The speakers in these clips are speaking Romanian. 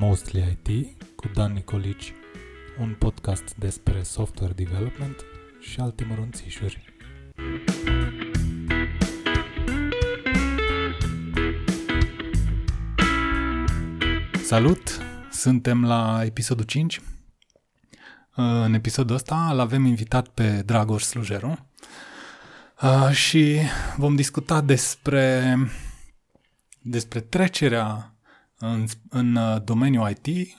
Mostly IT cu Dan Nicolici, un podcast despre software development și alte mărunțișuri. Salut! Suntem la episodul 5. În episodul ăsta îl avem invitat pe Dragoș Slujeru uh, și vom discuta despre, despre trecerea în, în uh, domeniul IT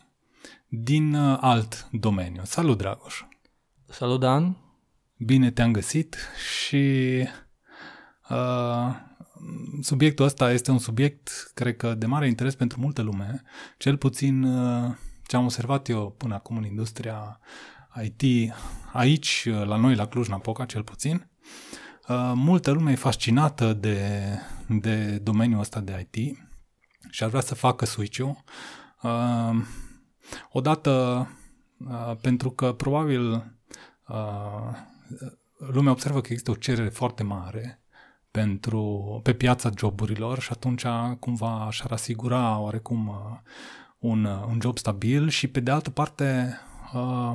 din uh, alt domeniu. Salut, Dragoș! Salut, Dan! Bine te-am găsit și uh, subiectul ăsta este un subiect, cred că, de mare interes pentru multă lume, cel puțin uh, ce am observat eu până acum în industria IT, aici, uh, la noi, la Cluj-Napoca, cel puțin. Uh, multă lume e fascinată de, de domeniul ăsta de IT și ar vrea să facă switch-ul. Uh, odată, uh, pentru că probabil uh, lumea observă că există o cerere foarte mare pentru, pe piața joburilor și atunci cumva și-ar asigura oarecum uh, un, uh, un job stabil și pe de altă parte uh,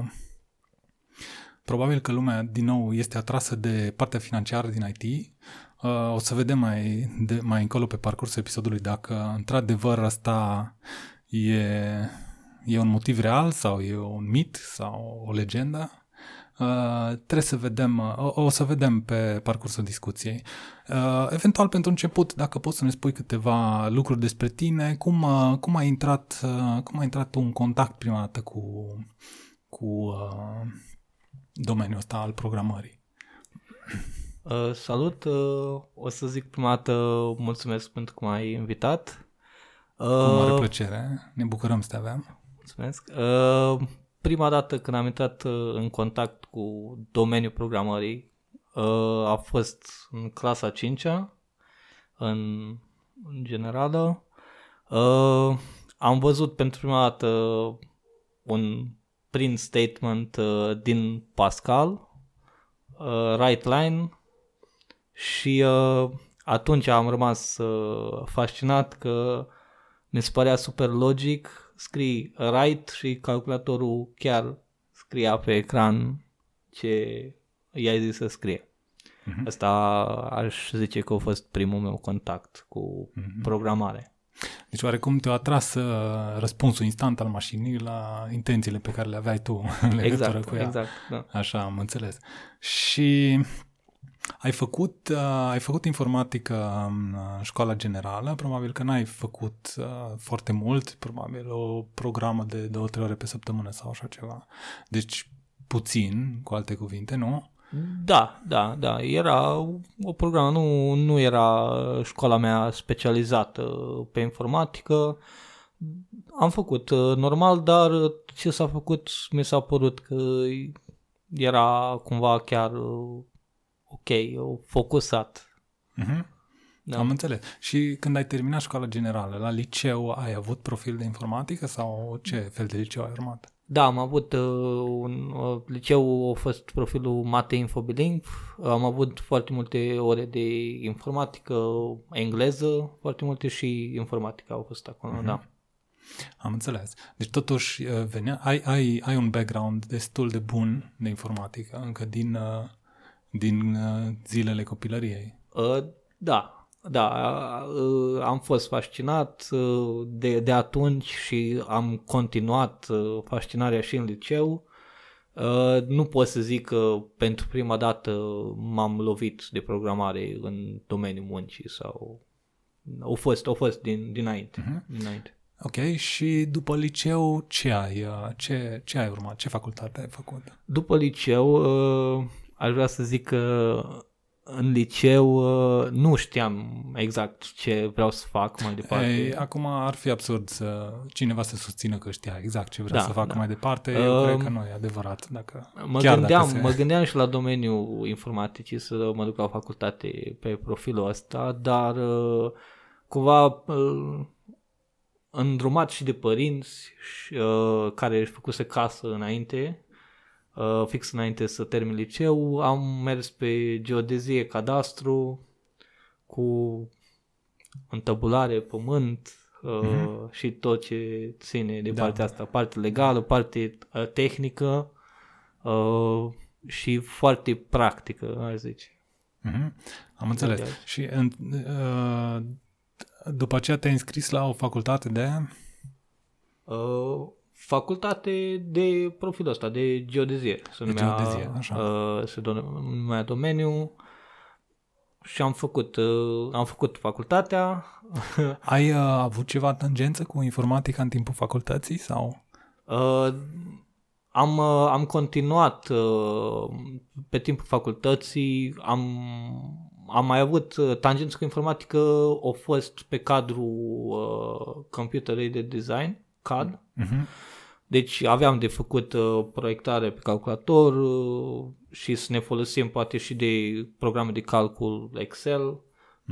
probabil că lumea din nou este atrasă de partea financiară din IT Uh, o să vedem mai, de, mai încolo pe parcursul episodului dacă într-adevăr asta e, e un motiv real sau e un mit sau o legendă. Uh, trebuie să vedem, uh, o, o să vedem pe parcursul discuției. Uh, eventual, pentru început, dacă poți să ne spui câteva lucruri despre tine, cum, uh, cum, ai, intrat, uh, cum ai intrat tu în contact prima dată cu, cu uh, domeniul ăsta al programării? Uh, salut, uh, o să zic prima dată mulțumesc pentru că m-ai invitat. Uh, Cu mare plăcere, ne bucurăm să te avem. Mulțumesc. Uh, prima dată când am intrat uh, în contact cu domeniul programării uh, a fost în clasa 5-a, în, în generală. Uh, am văzut pentru prima dată un print statement uh, din Pascal, uh, right line, și uh, atunci am rămas uh, fascinat că mi se părea super logic, scrii write și calculatorul chiar scria pe ecran ce i-ai zis să scrie. Uh-huh. Asta aș zice că a fost primul meu contact cu uh-huh. programare. Deci oarecum te-a atras uh, răspunsul instant al mașinii la intențiile pe care le aveai tu în legătură exact, cu ea. Exact, da. Așa am înțeles. Și ai făcut, uh, ai făcut informatică în uh, școala generală, probabil că n-ai făcut uh, foarte mult, probabil o programă de două, trei ore pe săptămână sau așa ceva. Deci puțin, cu alte cuvinte, nu? Da, da, da. Era o programă, nu, nu era școala mea specializată pe informatică. Am făcut uh, normal, dar ce s-a făcut mi s-a părut că era cumva chiar uh, ok, focusat. Uh-huh. Da. Am înțeles. Și când ai terminat școala generală, la liceu ai avut profil de informatică sau ce fel de liceu ai urmat? Da, am avut uh, un uh, liceu, a fost profilul Mate Infobilink, am avut foarte multe ore de informatică, engleză, foarte multe și informatică au fost acolo, uh-huh. da. Am înțeles. Deci totuși uh, venea, ai, ai, ai un background destul de bun de informatică, încă din uh, din uh, zilele copilăriei. Uh, da, da, uh, am fost fascinat uh, de, de atunci și am continuat uh, fascinarea și în liceu. Uh, nu pot să zic că pentru prima dată m-am lovit de programare în domeniul muncii sau au fost, au fost din, dinainte, uh-huh. dinainte. Ok, și după liceu ce ai, uh, ce, ce ai urmat, ce facultate ai făcut? După liceu uh, aș vrea să zic că în liceu uh, nu știam exact ce vreau să fac mai departe. Ei, acum ar fi absurd să cineva să susțină că știa exact ce vrea da, să facă da. mai departe. Eu uh, cred că nu e adevărat. Dacă, mă, chiar gândeam, dacă se... mă gândeam și la domeniul informaticii să mă duc la facultate pe profilul ăsta, dar uh, cumva uh, îndrumat și de părinți uh, care își făcuse casă înainte, uh, fix înainte să termin liceu, am mers pe geodezie, cadastru, cu întabulare, pământ, uh, și tot ce ține de Da. partea asta, parte legală, parte uh, tehnică uh, și foarte practică, aș zice. Mhm. Am înțeles. Da. Și în, uh, după aceea te-ai înscris la o facultate de... Uh, facultate de profilul ăsta, de geodezie. Se De numea, geodezie, așa. Uh, se do- numea domeniu și am făcut, uh, am făcut facultatea. Ai uh, avut ceva tangență cu informatica în timpul facultății sau... Uh, am, uh, am continuat uh, pe timpul facultății, am, am mai avut uh, tangență cu informatică, au fost pe cadrul uh, Computer Aided Design, CAD. Mhm. Deci aveam de făcut uh, proiectare pe calculator uh, și să ne folosim poate și de programe de calcul Excel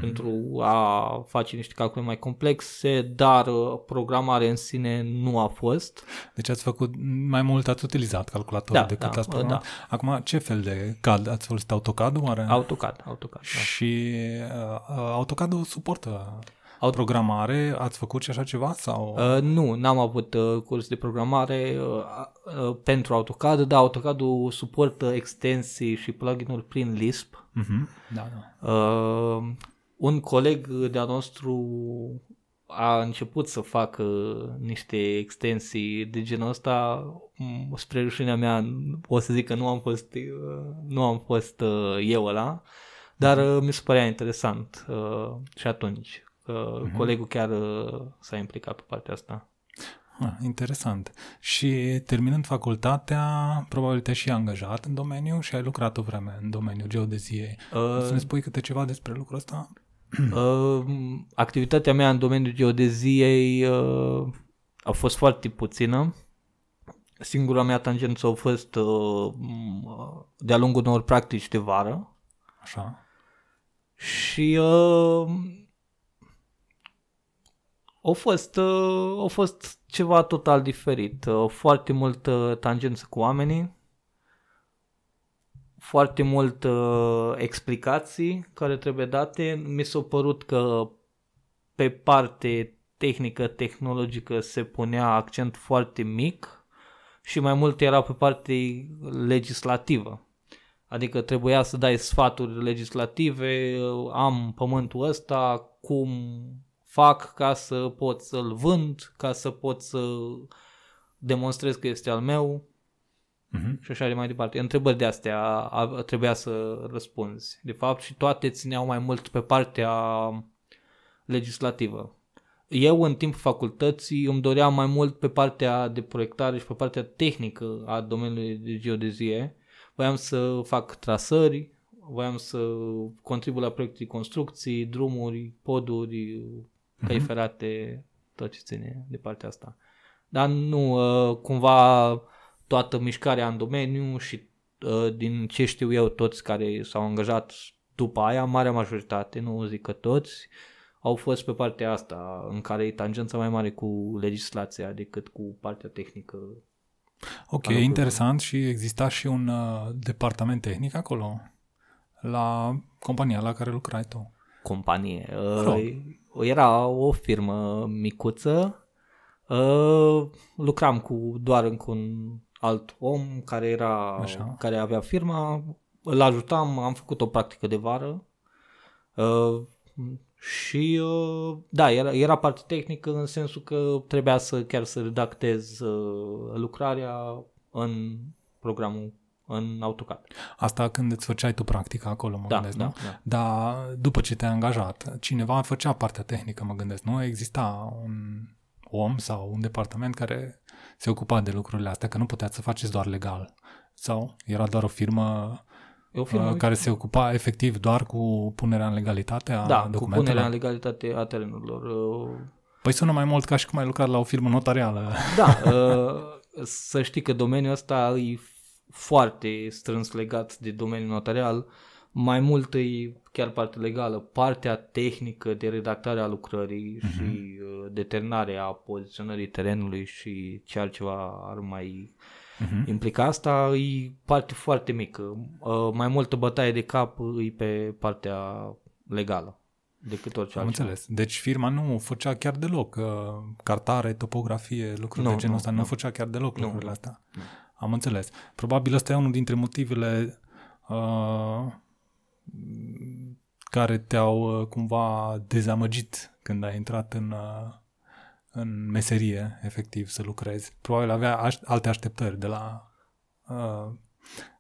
pentru a face niște calcule mai complexe, dar uh, programarea în sine nu a fost. Deci ați făcut mai mult, ați utilizat calculatorul Da, decât da, ați programat. da. Acum, ce fel de CAD? Ați folosit AutoCAD oare? AutoCAD, AutoCAD. Da. Și uh, uh, AutoCAD-ul suportă Aut- programare. Ați făcut și așa ceva? sau? Uh, nu, n-am avut uh, curs de programare uh, uh, pentru AutoCAD, dar AutoCAD-ul suportă extensii și plugin-uri prin Lisp. Mhm. Da, da. Uh, un coleg de-a nostru a început să facă niște extensii de genul ăsta, m- spre rușinea mea o să zic că nu am fost, uh, nu am fost uh, eu ăla, dar uh, mi se părea interesant uh, și atunci. Uh, Colegul chiar uh, s-a implicat pe partea asta. Ah, interesant. Și terminând facultatea, probabil te-ai și angajat în domeniu și ai lucrat o vreme în domeniul geodeziei. Uh, să ne spui câte ceva despre lucrul ăsta? Uh, activitatea mea în domeniul geodeziei uh, a fost foarte puțină. Singura mea tangență a fost uh, m- de-a lungul unor practici de vară Așa. și uh, a fost, uh, a fost ceva total diferit. Uh, foarte mult uh, tangență cu oamenii, foarte mult uh, explicații care trebuie date. Mi s-a părut că pe parte tehnică, tehnologică se punea accent foarte mic și mai mult era pe parte legislativă. Adică trebuia să dai sfaturi legislative, am pământul ăsta, cum fac ca să pot să-l vând, ca să pot să demonstrez că este al meu Mhm. și așa de mai departe. Întrebări de astea a, trebuia să răspunzi, de fapt, și toate țineau mai mult pe partea legislativă. Eu, în timpul facultății, îmi doream mai mult pe partea de proiectare și pe partea tehnică a domeniului de geodezie. Voiam să fac trasări, voiam să contribu la proiecte de construcții, drumuri, poduri, căi ferate, tot ce ține de partea asta. Dar nu, uh, cumva toată mișcarea în domeniu și uh, din ce știu eu toți care s-au angajat după aia, marea majoritate, nu zic că toți, au fost pe partea asta în care e tangența mai mare cu legislația decât cu partea tehnică. Ok, lucrurilor. interesant. Și exista și un uh, departament tehnic acolo? La compania la care lucrai tu? companie. rog. Uh, Era o firmă micuță. Uh, Lucram cu doar încă un alt om care era Așa. care avea firma. Îl ajutam, am făcut o practică de vară. Uh, și uh, da, era, era parte tehnică în sensul că trebuia să chiar să redactez uh, lucrarea în programul în AutoCAD. Asta când îți făceai tu practica acolo, mă Da, gândesc, da, nu? da. Dar după ce te-ai angajat, cineva făcea partea tehnică, mă gândesc, nu? Exista un om sau un departament care se ocupa de lucrurile astea, că nu puteați să faceți doar legal. Sau era doar o firmă, E o firmă uh, care se ocupa efectiv doar cu punerea în legalitate a Da, cu documentelor? punerea în legalitate a terenurilor. Uh, Păi sună mai mult ca și cum ai lucrat la o firmă notarială. Da, uh, să știi că domeniul ăsta e foarte strâns legat de domeniul notarial. Mai mult e chiar partea legală, partea tehnică de redactare a lucrării uh-huh. și uh, determinare a poziționării terenului și ce altceva ar mai uh-huh. implica asta, e parte foarte mică. Uh, mai multă bătaie de cap e pe partea legală. decât orice Am altceva. înțeles. Deci firma nu făcea chiar deloc uh, cartare, topografie, lucruri Nu, de genul nu, ăsta. Nu, nu. făcea chiar deloc Nu, lucrurile nu, astea. nu. Am înțeles. Probabil ăsta e unul dintre motivele uh, care te-au uh, cumva dezamăgit când ai intrat în, uh, în meserie, efectiv, să lucrezi. Probabil avea aș- alte așteptări de la uh,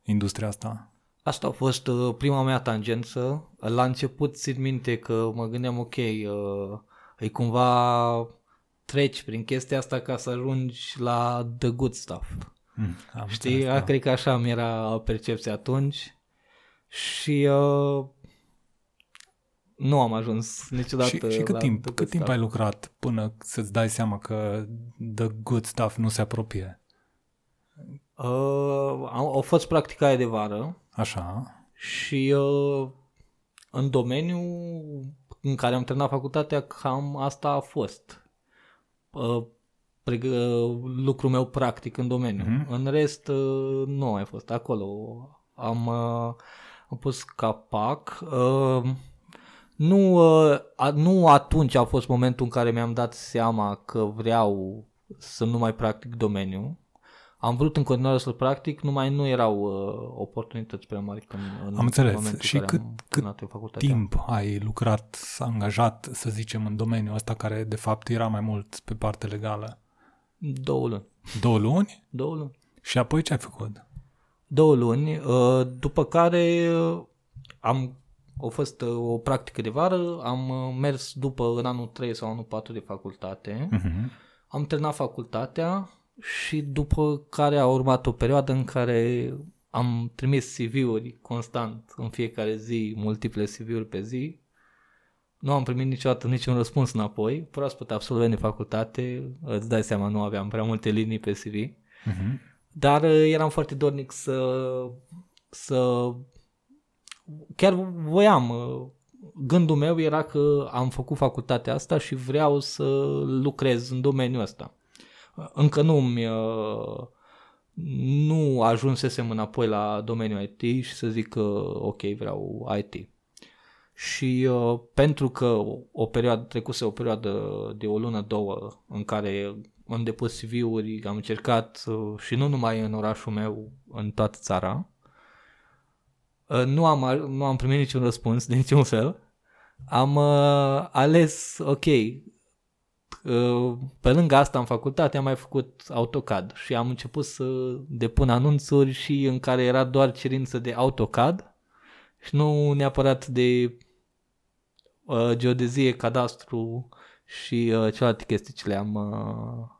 industria asta. Asta a fost uh, prima mea tangență. La început țin minte că mă gândeam, ok, uh, e cumva treci prin chestia asta ca să ajungi la the good stuff. Mm, am Știi, înțeles, da. da. cred că așa mi era percepția atunci și uh, nu am ajuns niciodată Și, și cât la timp, the cât good timp stuff. ai lucrat până să-ți dai seama că the good stuff nu se apropie? Uh, au, au fost practica aia de vară Așa. și uh, în domeniul în care am terminat facultatea, cam asta a fost. Uh, preg- uh, lucrul meu practic în domeniu. Mhm. În rest, uh, nu a mai fost acolo. Am, uh, am pus capac. Uh, nu, uh, a, nu atunci a fost momentul în care mi-am dat seama că vreau să nu mai practic domeniul. Am vrut în continuare să-l practic, numai nu erau uh, oportunități prea mari când, în Am înțeles. momentul Și în care cât- am cât terminat eu facultatea. Timp ai lucrat, angajat, să zicem, în domeniul ăsta care de fapt era mai mult pe parte legală? Două luni. Două luni? Două luni. Și apoi ce ai făcut? Două luni, uh, după care uh, am a fost uh, o practică de vară, am uh, mers după în anul 3 sau anul 4 de facultate, Mhm. am terminat facultatea și după care a urmat o perioadă în care am trimis CV-uri constant în fiecare zi, multiple CV-uri pe zi. Nu am primit niciodată niciun răspuns înapoi. Proaspăt absolvent de facultate, îți dai seama, nu aveam prea multe linii pe CV. Mhm. Dar uh, eram foarte dornic să, să chiar voiam, uh, gândul meu era că am făcut facultatea asta și vreau să lucrez în domeniul ăsta. Uh, Încă nu mi nu ajunsesem înapoi la domeniul IT și să zic că ok, vreau IT. Și uh, pentru că o perioadă, trecuse o perioadă de o lună, două, în care am depus CV-uri, am încercat uh, și nu numai în orașul meu, în toată țara, uh, nu am, nu am primit niciun răspuns de niciun fel. Am uh, ales, ok, uh, pe lângă asta în facultate am mai făcut AutoCAD și am început să depun anunțuri și în care era doar cerință de AutoCAD și nu neapărat de uh, geodezie, cadastru și uh, celelalte chestii ce le-am uh,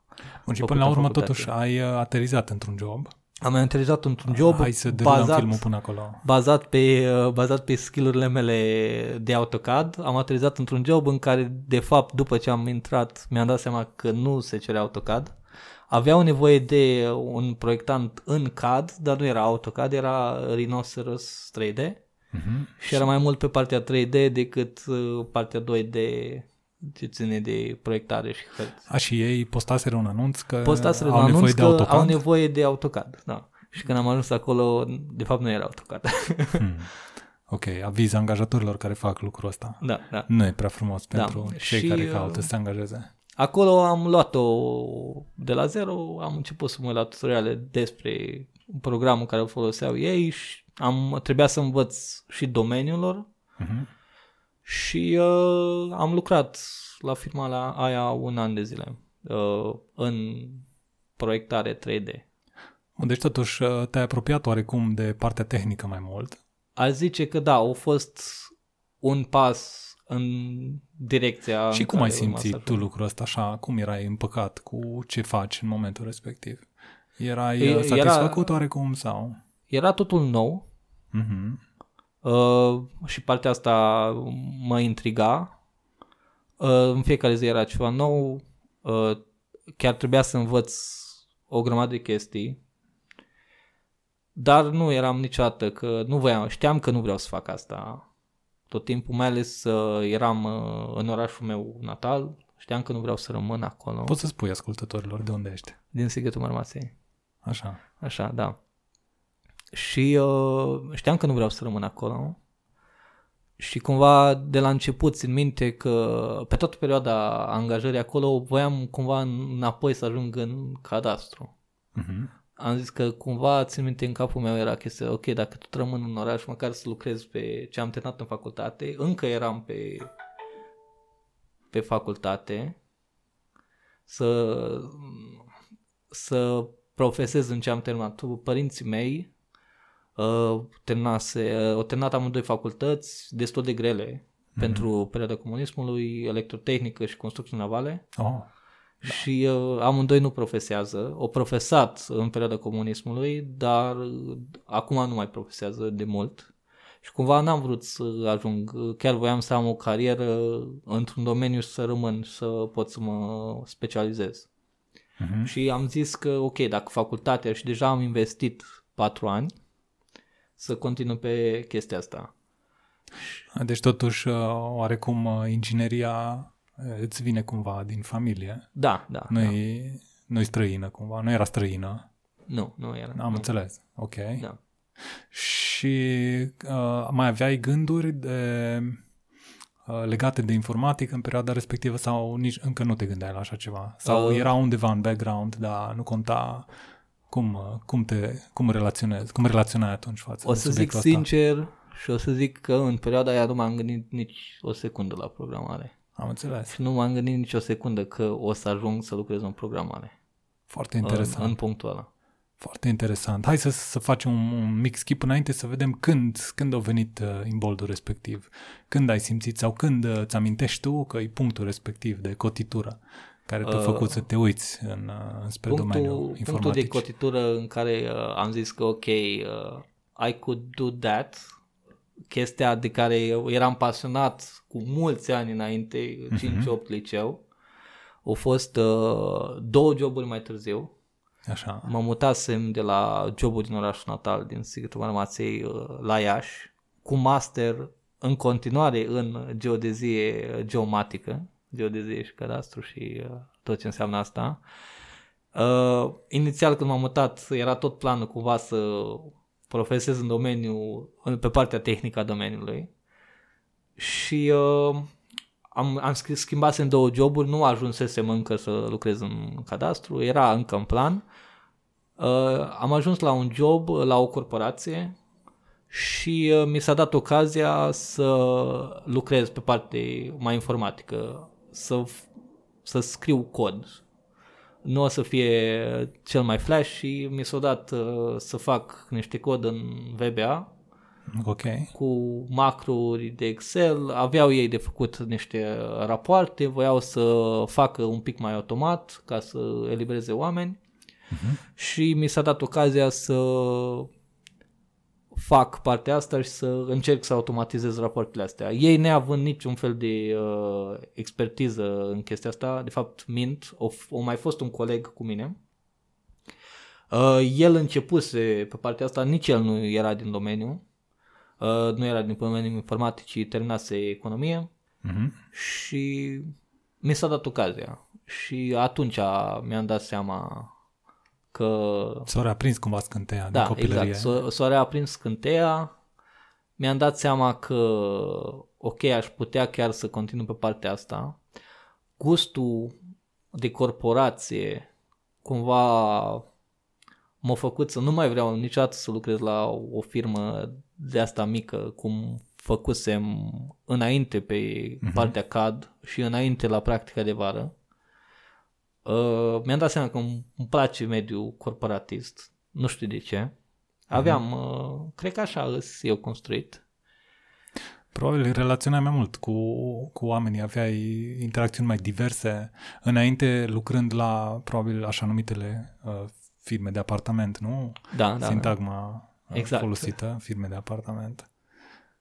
Bun, și Făcut până la în urmă facultate. totuși ai uh, aterizat într-un job. am aterizat într-un job Hai să derulăm bazat, filmul până acolo. bazat pe, uh, bazat pe skill-urile mele de AutoCAD. Am aterizat într-un job în care, de fapt, după ce am intrat, mi-am dat seama că nu se cerea AutoCAD. Aveau nevoie de un proiectant în CAD, dar nu era AutoCAD, era Rhinoceros 3D Mhm. și era mai mult pe partea 3D decât uh, partea 2D ce ține de proiectare și hărți. A, și ei postaseră un anunț că Postaseră au un nevoie anunț de că AutoCAD. au nevoie de AutoCAD. Da. Și când am ajuns acolo, de fapt nu era AutoCAD. Hmm. Ok, aviz angajatorilor care fac lucrul ăsta. da, da. Nu e prea frumos Da. pentru cei Și, care uh, caută să se angajeze. Acolo am luat-o de la zero, am început să mă uit la tutoriale despre programul care îl foloseau ei și am, trebuia să învăț și domeniul lor Mhm. și uh, am lucrat la firma la aia un an de zile uh, în proiectare 3D. Bun, Deci totuși uh, te-ai apropiat oarecum de partea tehnică mai mult. Aș zice că da, a fost un pas în direcția și în cum care ai urma simțit să tu ajung. lucrul ăsta așa? Cum erai împăcat cu ce faci în momentul respectiv? Erai E- uh, era- satisfăcut oarecum sau? Era totul nou Mhm. uh, și partea asta mă intriga. Uh, în fiecare zi era ceva nou. Uh, chiar trebuia să învăț o grămadă de chestii. Dar nu eram niciodată că nu voiam, știam că nu vreau să fac asta tot timpul, mai ales uh, eram uh, în orașul meu natal, știam că nu vreau să rămân acolo, Poți să spui ascultătorilor de unde ești. din Sighetul Marmației. Așa. Așa, da. Și uh, știam că nu vreau să rămân acolo, și cumva de la început țin minte că pe toată perioada angajării acolo voiam cumva înapoi să ajung în cadastru. Mhm. Am zis că cumva țin minte în capul meu era chestia, ok, dacă tot rămân în oraș, măcar să lucrez pe ce am terminat în facultate, încă eram pe, pe facultate, să, să profesez în ce am terminat. Părinții mei uh, terminase, uh, au terminat amândoi facultăți destul de grele pentru perioada comunismului, electrotehnică și construcții navale Oh, și uh, amândoi nu profesează. O profesat în perioada comunismului, dar uh, acum nu mai profesează de mult. Și cumva n-am vrut să ajung, uh, chiar voiam să am o carieră într-un domeniu și să rămân și să pot să mă specializez. Mhm. Și am zis că, ok, dacă facultatea și deja am investit patru ani, să continui pe chestia asta. Deci totuși uh, oarecum uh, ingineria uh, îți vine cumva din familie. Da, da. Nu da. e, nu e străină cumva, nu era străină. Nu, nu era. Am nu. înțeles. Ok. Da. Și uh, mai aveai gânduri de, uh, legate de informatică în perioada respectivă sau nici încă nu te gândeai la așa ceva? Sau Uh. era undeva în background, dar nu conta cum, uh, cum te cum relaționezi, cum relaționai atunci față O de să zic subiectul ăsta? sincer și o să zic că în perioada aia nu m-am gândit nici o secundă la programare. Am înțeles. Și nu m-am gândit nici o secundă că o să ajung să lucrez în programare. Foarte În, interesant. în punctul ăla. Foarte interesant. Hai să, să facem un, un mic skip înainte să vedem când, când a venit uh, imboldul respectiv. Când ai simțit sau când uh, îți amintești tu că e punctul respectiv de cotitură care te-a Uh, făcut să te uiți în, uh, spre domeniul Punctul, punctul de informatic. cotitură în care uh, am zis că ok, uh, I could do that, chestia de care eu eram pasionat cu mulți ani înainte, 5-8 liceu, au fost uh, două joburi mai târziu. Așa. Mă mutasem de la jobul din orașul natal, din Sighetul Marmației, uh, la Iași, cu master în continuare în geodezie geomatică, geodezie și cadastru și uh, tot ce înseamnă asta. Uh, inițial când m-am mutat era tot planul cumva să profesez în domeniu, în- pe partea tehnică a domeniului și uh, am, am scris, schimbasem două joburi, nu ajunsesem încă să lucrez în cadastru, era încă în plan. Uh, am ajuns la un job la o corporație și uh, mi s-a dat ocazia să lucrez pe parte mai informatică, să, f- să scriu cod. Nu o să fie cel mai flash și mi s-a dat uh, să fac niște cod în VBA Ok. cu macrouri de Excel, aveau ei de făcut niște rapoarte, voiau să facă un pic mai automat ca să elibereze oameni și mi s-a dat ocazia să fac partea asta și să încerc să automatizez rapoartele astea. Ei neavând niciun fel de uh, expertiză în chestia asta, de fapt mint, o, f- o mai fost un coleg cu mine, Uh, el începuse pe partea asta, nici el nu era din domeniu, uh, nu era din domeniul informaticii, terminase economie Mhm. și mi s-a dat ocazia. Și atunci mi-am dat seama că S-a reaprins cumva scânteia da, de copilărie. exact. S-a, s-a reaprins scânteia, mi-am dat seama că ok, aș putea chiar să continui pe partea asta. Gustul de corporație cumva m-a făcut să nu mai vreau niciodată să lucrez la o firmă de asta mică, cum făcusem înainte pe partea CAD și înainte la practica de vară. Uh, mi-am dat seama că îmi îmi place mediul corporatist, nu știu de ce. Aveam, uh, cred că așa îs eu construit. Probabil relaționai mai mult cu, cu oamenii, aveai interacțiuni mai diverse înainte lucrând la probabil așa numitele uh, firme de apartament, nu? Da, da, da. Sintagma uh, Exact. folosită, firme de apartament.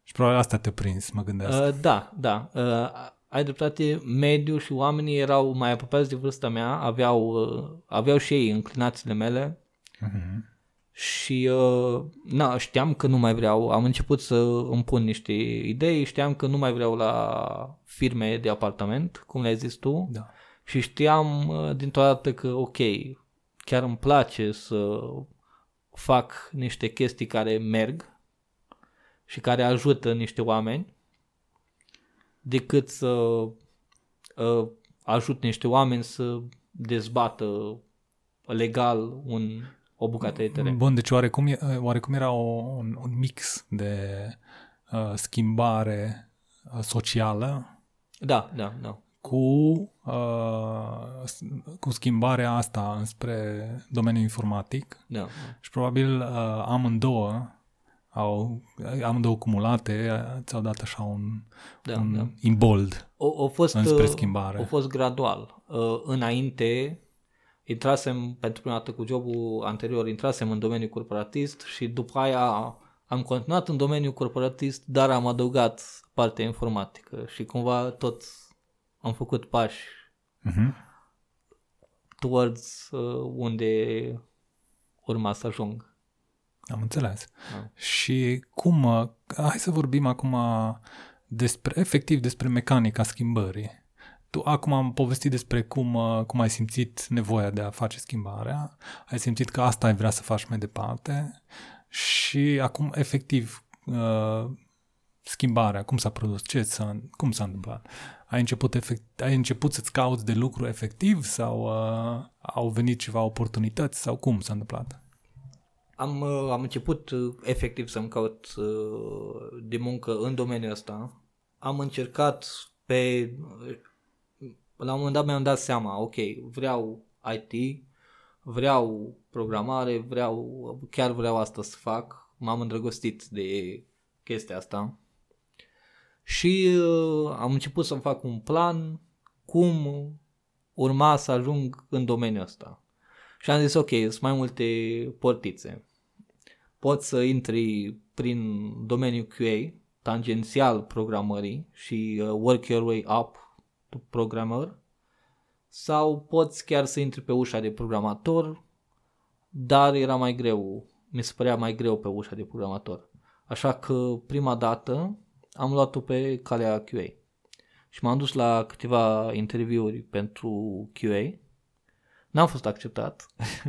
Și probabil asta te-a prins, mă gândesc. Uh, da, da. Uh, ai dreptate, mediul și oamenii erau mai apropiați de vârsta mea, aveau, uh, aveau și ei înclinațiile mele Mhm. și uh, na, știam că nu mai vreau, am început să îmi pun niște idei, știam că nu mai vreau la firme de apartament, cum le-ai zis tu, Da. și știam uh, dintr-o dată că ok, chiar îmi place să fac niște chestii care merg și care ajută niște oameni decât să uh, ajut niște oameni să dezbată legal un, o bucată de teren. Bun, deci oarecum, e- oarecum era o, un, un mix de uh, schimbare uh, socială Da, da, da. cu, uh, s- cu schimbarea asta înspre domeniul informatic da. și probabil uh, amândouă au, amândouă cumulate uh, ți-au dat așa un, Da, un da. imbold O, a fost, înspre uh, schimbare. A fost gradual. Uh, înainte, intrasem pentru prima dată cu jobul anterior, intrasem în domeniul corporatist și după aia am continuat în domeniul corporatist, dar am adăugat partea informatică și cumva tot am făcut pași uh-huh. towards uh, unde urma să ajung. Am înțeles. Da. Și cum, uh, hai să vorbim acum despre, efectiv despre mecanica schimbării. Tu acum am povestit despre cum, uh, cum ai simțit nevoia de a face schimbarea, ai simțit că asta ai vrea să faci mai departe și acum efectiv uh, schimbarea, cum s-a produs, ce s-a, cum s-a întâmplat? Ai început, efect, ai început să-ți cauți de lucru efectiv sau uh, au venit ceva oportunități sau cum s-a întâmplat? Am, uh, am început uh, efectiv să-mi caut uh, de muncă în domeniul ăsta. Am încercat pe... La un moment dat mi-am dat seama, ok, vreau IT, vreau programare, vreau, chiar vreau asta să fac. M-am îndrăgostit de chestia asta. Și uh, am început să-mi fac un plan cum urma să ajung în domeniul ăsta. Și am zis, ok, sunt mai multe portițe. Poți să intri prin domeniul QA, tangențial programării și uh, work your way up to programmer, sau poți chiar să intri pe ușa de programator, dar era mai greu, mi se părea mai greu pe ușa de programator. Așa că prima dată am luat-o pe calea QA. Și m-am dus la câteva interviuri pentru QA. N-am fost acceptat,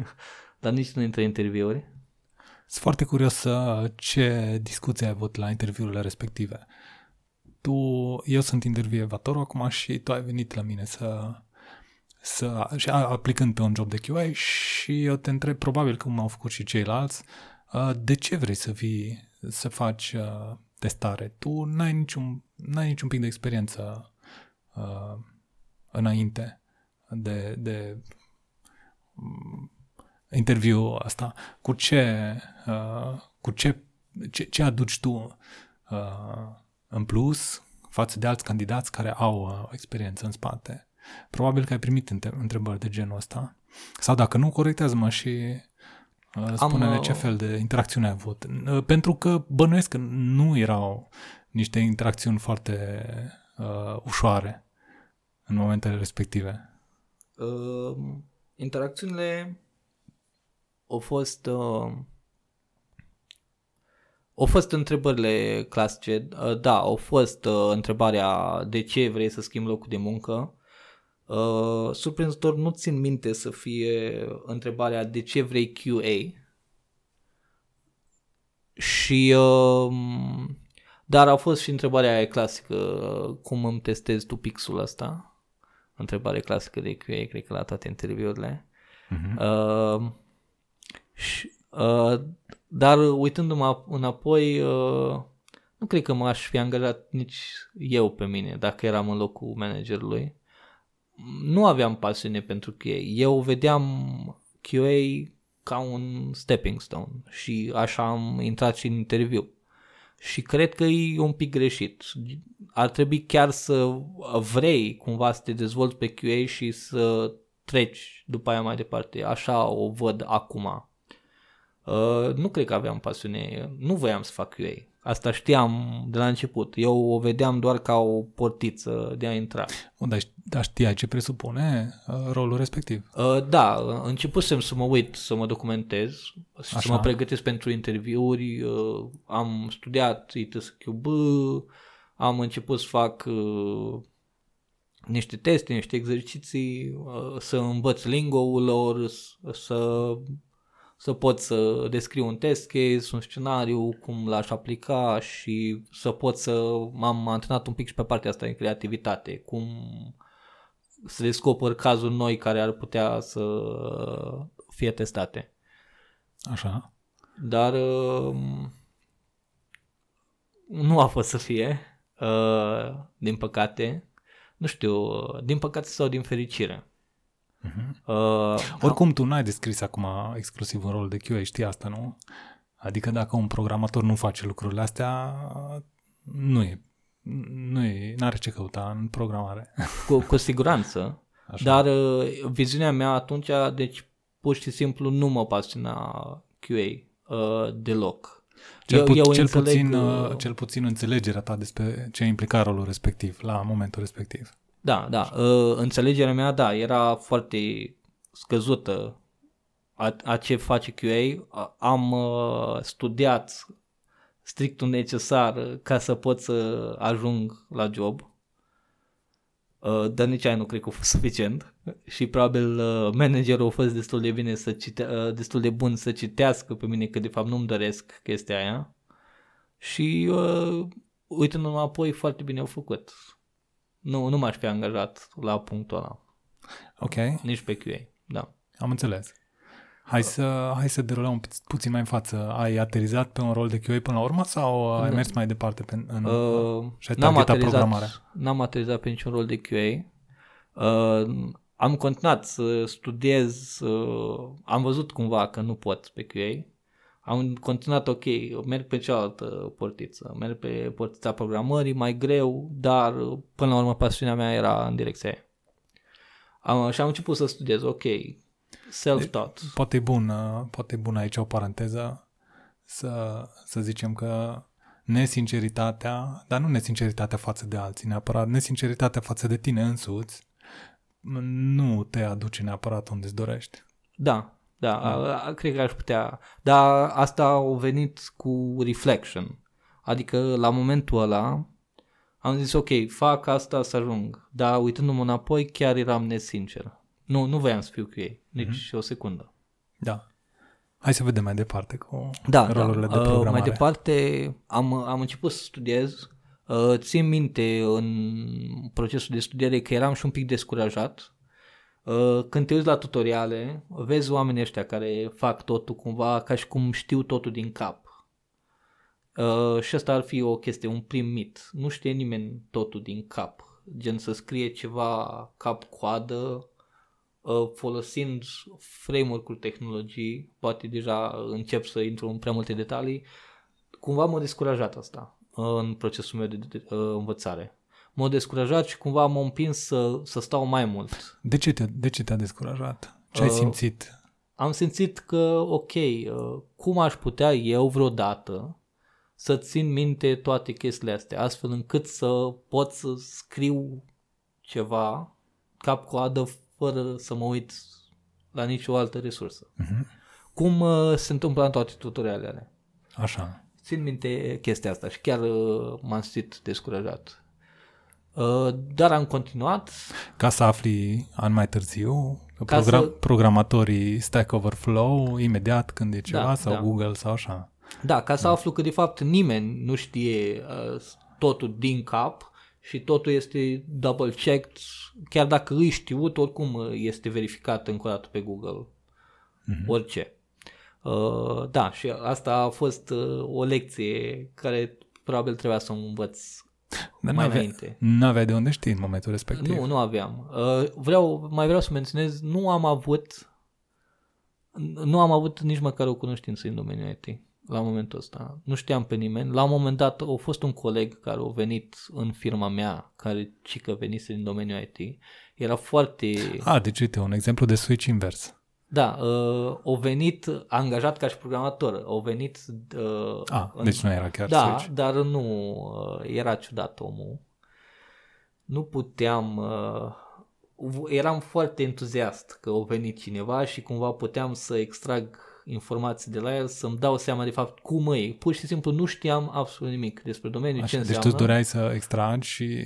dar nici nu dintre interviuri. Sunt foarte curios uh, ce discuții ai avut la interviurile respective. Tu, eu sunt intervievatorul acum și tu ai venit la mine să, să și a- aplicând pe un job de QA și eu te întreb, probabil cum au făcut și ceilalți, uh, de ce vrei să vii să faci uh, testare? Tu n-ai niciun, n-ai niciun pic de experiență uh, înainte de, de interviul ăsta, cu ce, uh, cu ce, ce, ce aduci tu uh, în plus față de alți candidați care au uh, experiență în spate. Probabil că ai primit înte- întrebări de genul ăsta. Sau dacă nu, corectează-mă și uh, spune-ne uh, ce fel de interacțiune ai avut. Uh, pentru că bănuiesc că nu erau niște interacțiuni foarte uh, ușoare în momentele respective. Uh, interacțiunile au fost uh, au fost întrebările clasice, uh, da, au fost uh, întrebarea de ce vrei să schimbi locul de muncă. Uh, surprinzător nu țin minte să fie întrebarea de ce vrei QA. Și uh, dar a fost și întrebarea aia clasică, uh, cum îmi testezi tu pixul ăsta? Întrebare clasică de QA, cred că la toate interviurile. Uh-huh. Uh, și, uh, dar uitându-mă înapoi, uh, nu cred că m-aș fi angajat nici eu pe mine dacă eram în locul managerului. Nu aveam pasiune pentru QA. Eu vedeam QA ca un stepping stone și așa am intrat și în interviu. Și cred că e un pic greșit. Ar trebui chiar să vrei cumva să te dezvolți pe QA și să treci după aia mai departe. Așa o văd acum. Uh, nu cred că aveam pasiune, nu voiam să fac QA. Asta știam de la început. Eu o vedeam doar ca o portiță de a intra. Bun, dar, dar știai ce presupune uh, rolul respectiv. Uh, da, începusem să mă uit, să mă documentez și Așa. să mă pregătesc pentru interviuri. Uh, am studiat ITSQB, am început să fac uh, niște teste, niște exerciții, uh, să învăț lingo-ul lor, s- să, să pot să descriu un test case, un scenariu, cum l-aș aplica și să pot să m-am antrenat un pic și pe partea asta de creativitate, cum să descoper cazuri noi care ar putea să fie testate. Așa. Dar um, nu a fost să fie, uh, din păcate. Nu știu, din păcate sau din fericire. Uh-huh. Uh, Oricum, tu n-ai descris acum exclusiv un rol de QA, știi asta, nu? Adică dacă un programator nu face lucrurile astea, nu e, nu e, n-are ce căuta în programare. Cu, cu siguranță, Așa. dar uh, viziunea mea atunci, deci pur și simplu nu mă pasiona QA uh, deloc. Cel, eu, pu- eu cel, înțeleg, puțin, uh, uh, cel puțin înțelegerea ta despre ce implica rolul respectiv la momentul respectiv. Da, da. Uh, înțelegerea mea, da, era foarte scăzută a, a ce face QA. Am uh, studiat strictul necesar ca să pot să ajung la job. Uh, dar nici aia nu cred că a fost suficient și probabil uh, managerul a fost destul de bine să cite, uh, destul de bun să citească pe mine că de fapt nu-mi doresc chestia aia și uh, uitându-mă apoi foarte bine au făcut. Nu, nu m-aș fi angajat la punctul ăla. Ok. Nici pe QA, da. Am înțeles. Hai să, hai să derulăm un puțin mai în față. Ai aterizat pe un rol de QA până la urmă sau ai da. mers mai departe pe, în, uh, și ai n-am aterizat, programarea? N-am aterizat pe niciun rol de QA. Uh, am continuat să studiez, uh, am văzut cumva că nu pot pe QA. Am continuat ok, merg pe cealaltă portiță, merg pe portița programării, mai greu, dar până la urmă pasiunea mea era în direcția aia. Am, și am început să studiez, ok, Self-taught. Poate e bun, poate e bun aici o paranteză să, să zicem că nesinceritatea, dar nu nesinceritatea față de alții neapărat, nesinceritatea față de tine însuți nu te aduce neapărat unde îți dorești. Da, da, da. cred că aș putea. Dar asta a venit cu reflection. Adică la momentul ăla am zis ok, fac asta să ajung. Dar uitându-mă înapoi chiar eram nesincer. Nu, nu voiam să fiu cu ei, nici mm-hmm. o secundă. Da. Hai să vedem mai departe cu da, rolurile da. de programare. Uh, mai departe am, am început să studiez. Uh, țin minte în procesul de studiere că eram și un pic descurajat. Uh, când te uiți la tutoriale, vezi oamenii ăștia care fac totul cumva ca și cum știu totul din cap. Uh, și asta ar fi o chestie, un prim mit. Nu știe nimeni totul din cap. Gen să scrie ceva cap-coadă Uh, folosind framework-uri tehnologii, poate deja încep să intru în prea multe detalii, cumva m-a descurajat asta uh, în procesul meu de, de, de uh, învățare. M-a descurajat și cumva m-a împins să, să stau mai mult. De ce, te, de ce te-a descurajat? Ce ai simțit? Am simțit că, ok, cum aș putea eu vreodată să țin minte toate chestiile astea, astfel încât să pot să scriu ceva cap-coadă fără să mă uit la nicio altă resursă. Uh-huh. Cum uh, se întâmplă în toate tutorialele alea. Așa. Țin minte chestia asta și chiar uh, m-am simțit descurajat. Uh, dar am continuat. Ca să afli an mai târziu, program- să... programatorii Stack Overflow, imediat când e ceva, da, sau da. Google sau așa. Da, ca să da. aflu că de fapt nimeni nu știe uh, totul din cap și totul este double-checked, chiar dacă îi știut, oricum este verificat încă o dată pe Google, mm-hmm. orice. Uh, da, și asta a fost uh, o lecție care probabil trebuia să o învăț Dar mai înainte. Nu aveai de unde știi în momentul respectiv. Nu, nu aveam. Uh, vreau, mai vreau să menționez, nu am avut nu am avut nici măcar o cunoștință în domeniul IT la momentul ăsta. Nu știam pe nimeni. La un moment dat a fost un coleg care a venit în firma mea, care ci că venise din domeniul IT. Era foarte... A, deci uite, un exemplu de switch invers. Da, uh, o venit angajat ca și programator. O venit... Uh, A, în... deci nu era chiar Da, switch. dar nu, uh, era ciudat omul. Nu puteam... Uh, eram foarte entuziast că a venit cineva și cumva puteam să extrag informații de la el, să-mi dau seama de fapt cum e. Pur și simplu nu știam absolut nimic despre domeniu, Așa, ce deci înseamnă. tu doreai să extragi și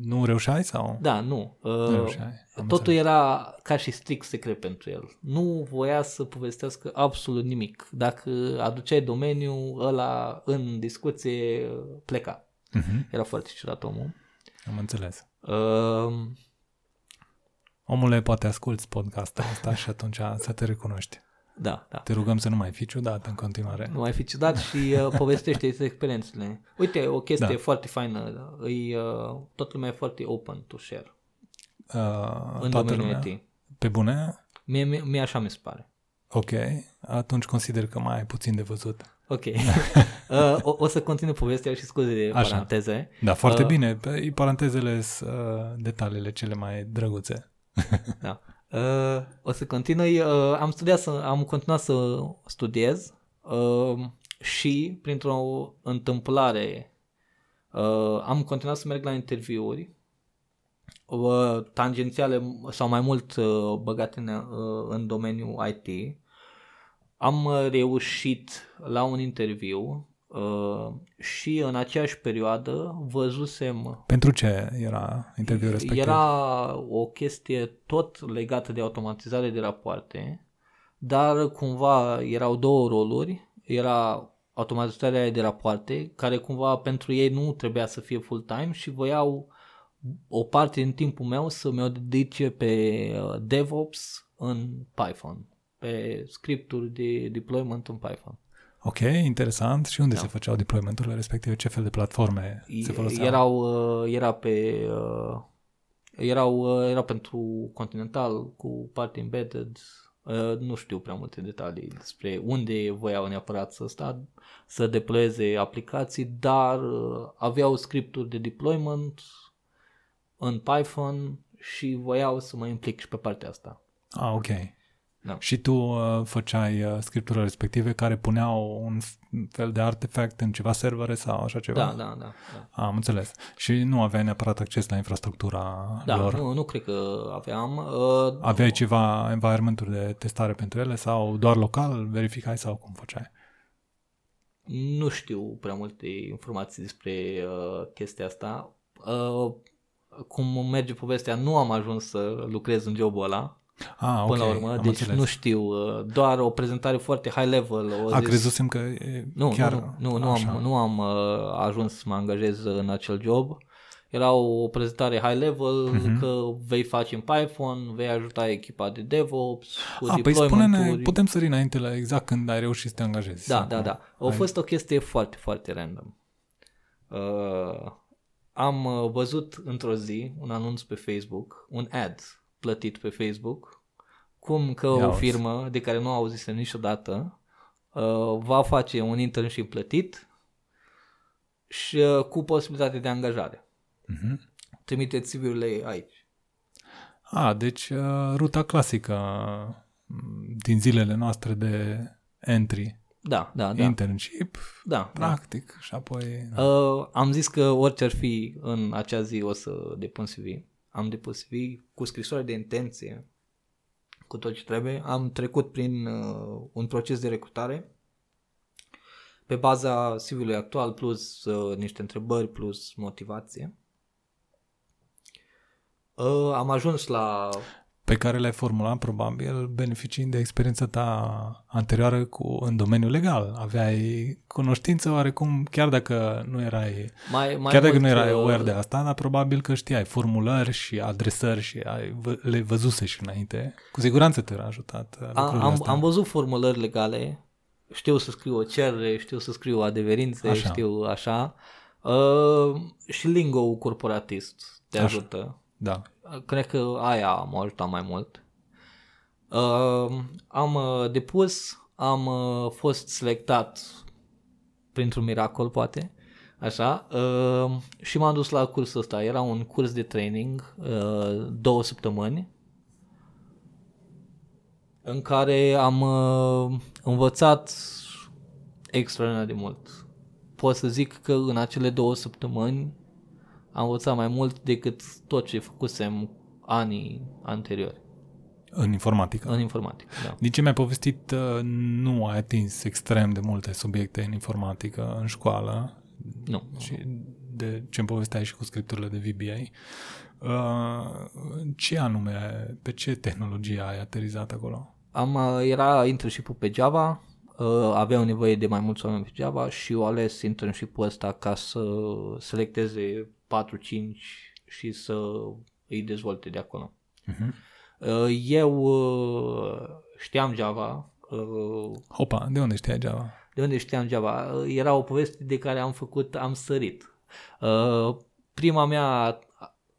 nu reușeai sau? Da, nu. Uh, Nu reușeai. Am Totul înțeles. era ca și strict secret pentru el. Nu voia să povestească absolut nimic. Dacă aduceai domeniul ăla în discuție, pleca. Mhm, Era foarte ciudat omul. Am înțeles. Uh, Omule, poate asculti podcastul ăsta și atunci să te recunoști. Da, da. Te rugăm să nu mai fii ciudat în continuare. Nu mai fi ciudat și uh, povestește experiențele. Uite, o chestie Da. foarte faină. Îi, uh, toată lumea e foarte open to share Uh, în toată domeniul lumea. IT. Pe bune? Mie, mie, mie așa mi se pare. Ok. Atunci consider că mai ai puțin de văzut. Ok. uh, o, o să continui povestea și scuze de Așa. paranteze. Da, foarte Uh, bine. Pe- Parantezele sunt uh, detaliile cele mai drăguțe. Da. Uh, o să continui. Uh, am studiat să, am continuat să studiez uh, și printr-o întâmplare uh, am continuat să merg la interviuri uh, tangențiale sau mai mult uh, băgate în, uh, în domeniul IT. Am uh, reușit la un interviu uh, și în aceeași perioadă văzusem Pentru ce era interviul respectiv? era o chestie tot legată de automatizare de rapoarte, dar cumva erau două roluri. Era automatizarea de rapoarte, care cumva pentru ei nu trebuia să fie full-time și voiau o parte din timpul meu să mi-o dedice pe uh, DevOps în Python, pe scripturi de deployment în Python. Ok, interesant. Și unde se făceau deploymenturile respective? Ce fel de platforme se foloseau? Erau, uh, era pe uh, erau, uh, era pentru Continental cu parte embedded Uh, nu știu prea multe detalii despre unde voiau neapărat să sta, să deployeze aplicații, dar uh, aveau scripturi de deployment în Python și voiau să mă implic și pe partea asta. Ah, ok. Da. Și tu uh, făceai uh, scripturile respective care puneau un f- fel de artefact în ceva servere sau așa ceva? Da, da, da. da. Ah, am înțeles. Și nu aveai neapărat acces la infrastructura Da, lor? nu, nu cred că aveam. Uh, Aveai ceva environment de testare pentru ele sau doar local verificai sau cum făceai? Nu știu prea multe informații despre uh, chestia asta. Uh, cum merge povestea, nu am ajuns să lucrez în jobul ăla Ah, ok. până la urmă, am deci înțeles. nu știu, uh, doar o prezentare foarte high level. O A, zis- crezusem că e nu, chiar nu, nu, nu, așa. am, nu am uh, ajuns să mă angajez în acel job. Era o prezentare high level Mhm. că vei face în Python, vei ajuta echipa de DevOps cu A, păi deployment-uri. spune-ne, putem sări înainte la exact când ai reușit să te angajezi. Da, sau da, cum? da. A fost o chestie foarte, foarte random. Uh, am uh, văzut într-o zi un anunț pe Facebook, un ad plătit pe Facebook, cum că Ia o uzi. firmă de care nu auzisem niciodată uh, va face un internship plătit și uh, cu posibilitate de angajare. Mhm. Trimiteți CV-urile aici. A, deci uh, ruta clasică m, din zilele noastre de entry, Da, da, da. internship, da, da. practic, și apoi... Da. Uh, am zis că orice ar fi în acea zi o să depun CV. Am depus CV cu scrisoare de intenție, cu tot ce trebuie. Am trecut prin uh, un proces de recrutare pe baza CV-ului actual plus uh, niște întrebări plus motivație. Uh, am ajuns la Pe care le-ai formulat, probabil, beneficiind de experiența ta anterioară cu, în domeniul legal. Aveai cunoștință oarecum, chiar dacă nu erai mai, mai Chiar dacă mult, nu erai uh, aware de asta, dar probabil că știai formulări și adresări și ai, vă- le văzuse și înainte. Cu siguranță te-a ajutat uh, A, lucrurile am, astea. am văzut formulări legale, știu să scriu o cerere, știu să scriu adeverințe, Așa. știu așa. Uh, și lingo corporatist te Așa. ajută. Da. Cred că aia m-a ajutat mai mult. Uh, am uh, depus, am uh, fost selectat printr-un miracol, poate, așa, uh, și m-am dus la cursul ăsta. Era un curs de training, uh, două săptămâni, în care am uh, învățat extraordinar de mult. Pot să zic că în acele două săptămâni am învățat mai mult decât tot ce făcusem anii anteriori. În informatică. În informatică, da. Din ce mi-ai povestit, uh, nu ai atins extrem de multe subiecte în informatică în școală. Nu. Și de ce îmi povesteai și cu scripturile de VBA. Uh, ce anume, pe ce tehnologie ai aterizat acolo? Am, uh, era internship pe Java, uh, aveau nevoie de mai mulți oameni pe Java și eu ales internship-ul ăsta ca să selecteze 4-5 și să îi dezvolte de acolo. Uh-huh. Eu uh, știam Java. uh, Hopa, de unde știai Java? De unde știam Java? Uh, Era o poveste de care am făcut, am sărit. Uh, Prima mea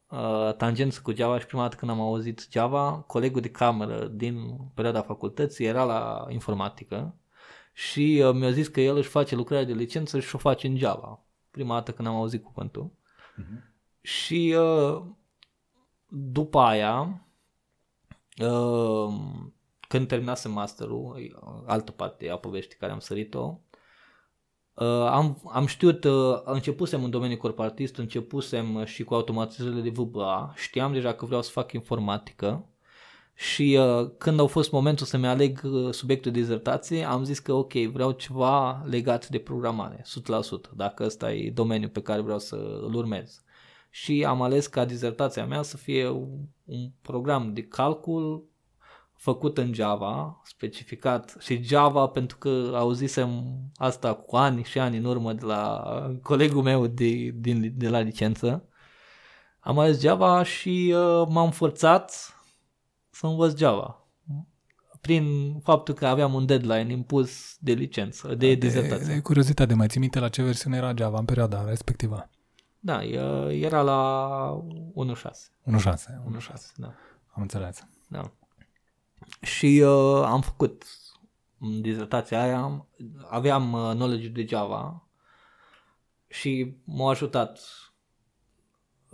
uh, tangență cu Java și prima dată când am auzit Java, colegul de cameră din perioada facultății era la informatică și uh, mi-a zis că el își face lucrarea de licență și o face în Java. Prima dată când am auzit cuvântul. Și uh, după aia, uh, când terminasem masterul, e, uh, altă parte a poveștii care am sărit-o, uh, am, am știut, uh, începusem în domeniul corporatist, începusem uh, și cu automatizările de VBA, știam deja că vreau să fac informatică și uh, când au fost momentul să-mi aleg uh, subiectul de dizertație, am zis că ok, vreau ceva legat de programare, 100%, dacă ăsta e domeniul pe care vreau să îl urmez. Și am ales ca dizertația mea să fie un, un program de calcul făcut în Java, specificat și Java pentru că auzisem asta cu ani și ani în urmă de la colegul meu de, din, de la licență. Am ales Java și uh, m-am forțat să învăț Java. Prin faptul că aveam un deadline impus de licență, de, de dizertație. De, de curiozitate, mai ții minte la ce versiune era Java în perioada respectivă? Da, e- era la 1.6. 1.6. 1.6, da. Am înțeles. da. Și uh, am făcut în dizertația aia, aveam uh, knowledge de Java și m-a ajutat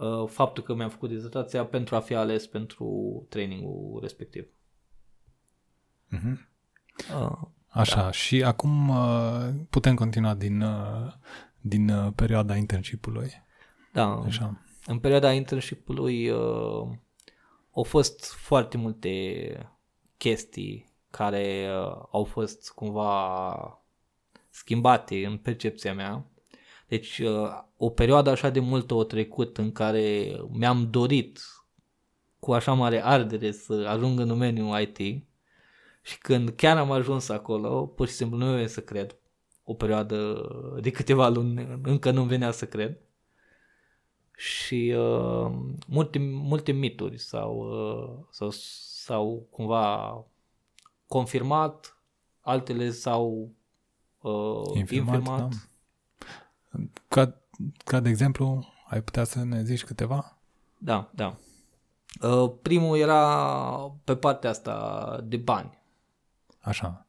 uh, faptul că mi-am făcut dizertația pentru a fi ales pentru trainingul respectiv. Mhm. Uh, Așa, da. și acum uh, putem continua din, uh, din uh, perioada internship-ului. da, Așa. în perioada internship-ului uh, au fost foarte multe chestii care uh, au fost cumva schimbate în percepția mea. Deci uh, o perioadă așa de mult o trecut în care mi-am dorit cu așa mare ardere să ajung în domeniul IT și când chiar am ajuns acolo, pur și simplu nu mi să cred. O perioadă de câteva luni încă nu venea să cred și uh, multe, multe mituri s-au, uh, s-au, s-au cumva confirmat, altele s-au uh, Infirmat, infirmat. da. Ca, ca de exemplu, ai putea să ne zici câteva? Da, da. Uh, primul era pe partea asta de bani. Așa.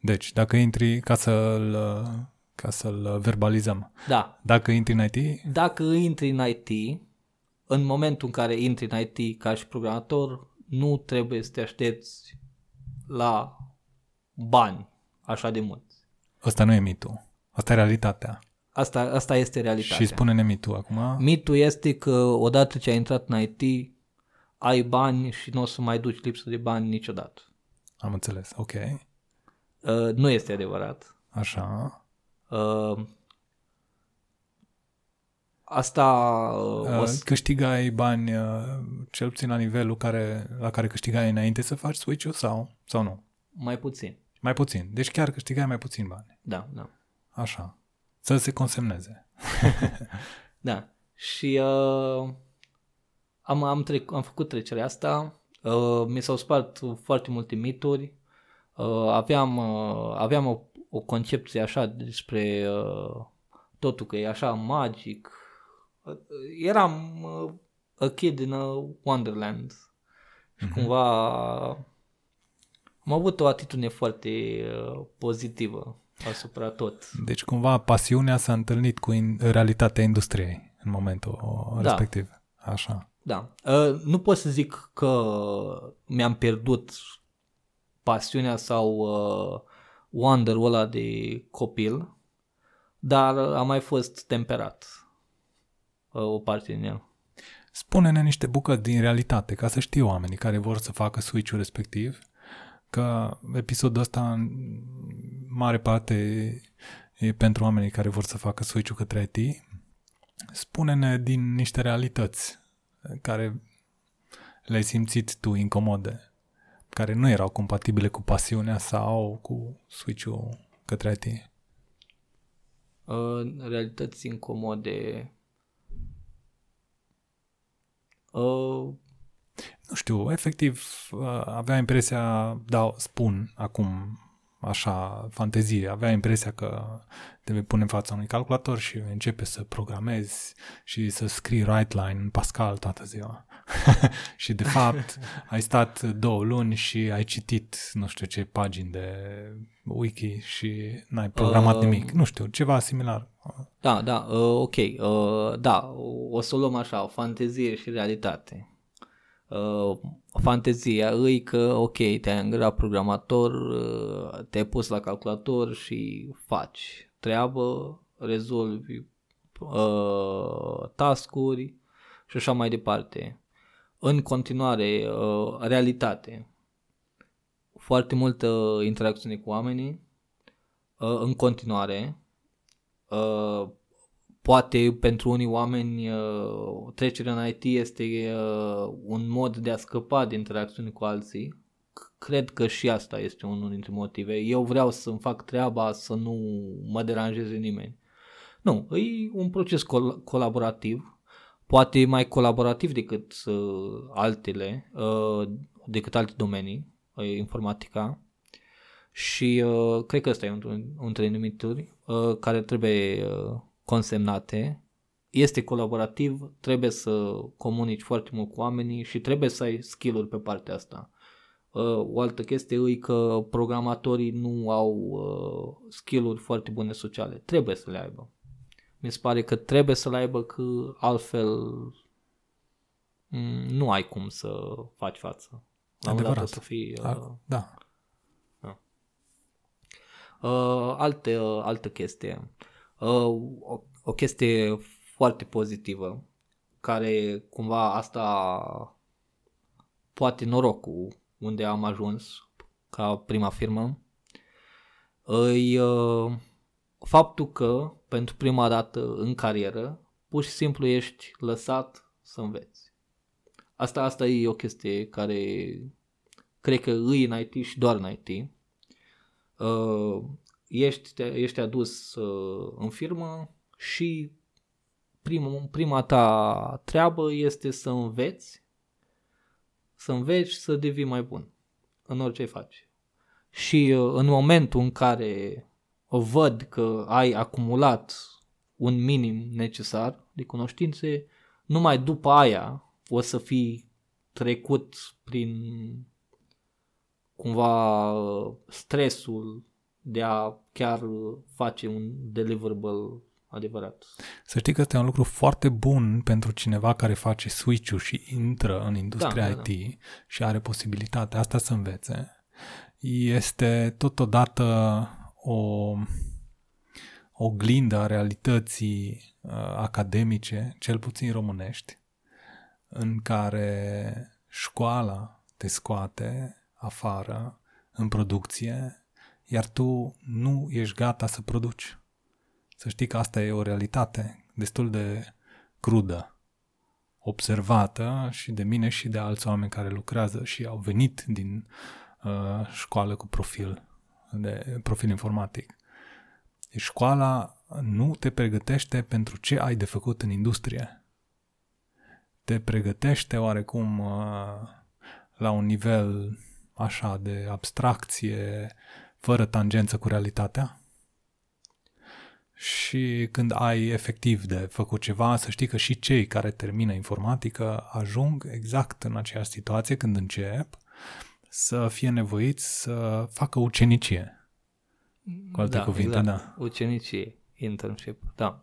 Deci, dacă intri, ca să-l, ca să-l verbalizăm, Da, dacă intri în IT, dacă intri în IT, în momentul în care intri în IT ca și programator, nu trebuie să te aștepți la bani așa de mult. ăsta nu e mitul. Asta e realitatea. Asta, asta este realitatea. Și spune-ne mitul acum. Mitul este că odată ce ai intrat în IT, ai bani și nu o să mai duci lipsă de bani niciodată. Am înțeles. Ok. Uh, nu este adevărat. Așa. Uh, asta uh, o Uh, să, câștigai bani uh, cel puțin la nivelul care, la care câștigai înainte să faci switch-ul sau, sau nu? mai puțin. Mai puțin. Deci chiar câștigai mai puțin bani. Da, da. Așa. Să se consemneze. Da. Și uh, am, am, trec, am făcut trecerea asta. Uh, mi s-au spart foarte multe mituri. Uh, aveam, uh, aveam o, o concepție așa despre uh, totul, că e așa magic. Uh, eram uh, a kid in a wonderland. Și cumva am avut o atitudine foarte uh, pozitivă asupra tot. Deci cumva pasiunea s-a întâlnit cu in, realitatea industriei în momentul Da. respectiv. Așa. Da. Uh, nu pot să zic că mi-am pierdut pasiunea sau uh, wonder-ul ăla de copil, dar a mai fost temperat uh, o parte din el. spune-ne niște bucăți din realitate, ca să știu oamenii care vor să facă switch-ul respectiv, că episodul ăsta în mare parte e pentru oamenii care vor să facă switch-ul către IT. Spune-ne din niște realități care le-ai simțit tu incomode, care nu erau compatibile cu pasiunea sau cu switch-ul către IT. Uh, realități incomode. Uh, nu știu, efectiv uh, avea impresia, da, spun acum așa, fantezie, avea impresia că te vei pune în fața unui calculator și începe să programezi și să scrii right line în Pascal toată ziua. și de fapt ai stat două luni și ai citit nu știu ce pagini de wiki și n-ai programat uh, nimic. Nu știu, ceva similar. Da, da, uh, ok. Uh, da, o să o luăm așa, o fantezie și realitate. Uh, fantezia îi că, ok, te-ai angajat programator, uh, te-ai pus la calculator și faci treabă, rezolvi uh, task-uri și așa mai departe. În continuare, uh, realitate. Foarte multă interacțiune cu oamenii, uh, în continuare, uh, poate pentru unii oameni uh, trecerea în IT este uh, un mod de a scăpa de interacțiune cu alții. Cred că și asta este unul dintre motive. Eu vreau să-mi fac treaba, să nu mă deranjeze nimeni. Nu, e un proces col- colaborativ, poate mai colaborativ decât uh, altele, uh, decât alte domenii, uh, informatica. Și uh, cred că ăsta e un, un dintre uh, care trebuie uh, consemnate, este colaborativ, trebuie să comunici foarte mult cu oamenii și trebuie să ai skill-uri pe partea asta. Uh, o altă chestie e că programatorii nu au uh, skill-uri foarte bune sociale. Trebuie să le aibă. Mi se pare că trebuie să le aibă că altfel mm, nu ai cum să faci față. La Adevărat. să fii... Uh, da. da. Uh, alte, uh, altă chestie. Uh, o, o chestie foarte pozitivă, care cumva asta poate norocul unde am ajuns ca prima firmă, îi uh, faptul că pentru prima dată în carieră pur și simplu ești lăsat să înveți. Asta, asta e o chestie care cred că îi în IT și doar în IT. Uh, ești, ești adus uh, în firmă și prim, prima ta treabă este să înveți, să înveți să devii mai bun în orice faci. Și uh, în momentul în care văd că ai acumulat un minim necesar de cunoștințe, numai după aia o să fii trecut prin cumva uh, stresul de a chiar face un deliverable adevărat. Să știi că este un lucru foarte bun pentru cineva care face switch-ul și intră în industria da, IT da, da. și are posibilitatea asta să învețe. Este totodată o oglindă a realității uh, academice, cel puțin românești, în care școala te scoate afară în producție iar tu nu ești gata să produci. Să știi că asta e o realitate destul de crudă, observată și de mine și de alți oameni care lucrează și au venit din uh, școală cu profil, de profil informatic. Deci școala nu te pregătește pentru ce ai de făcut în industrie. Te pregătește oarecum uh, la un nivel așa de abstracție, fără tangență cu realitatea. Și când ai efectiv de făcut ceva, să știi că și cei care termină informatică ajung exact în aceeași situație când încep să fie nevoiți să facă ucenicie. Cu alte da, cuvinte, exact. da. Ucenicie, internship, da.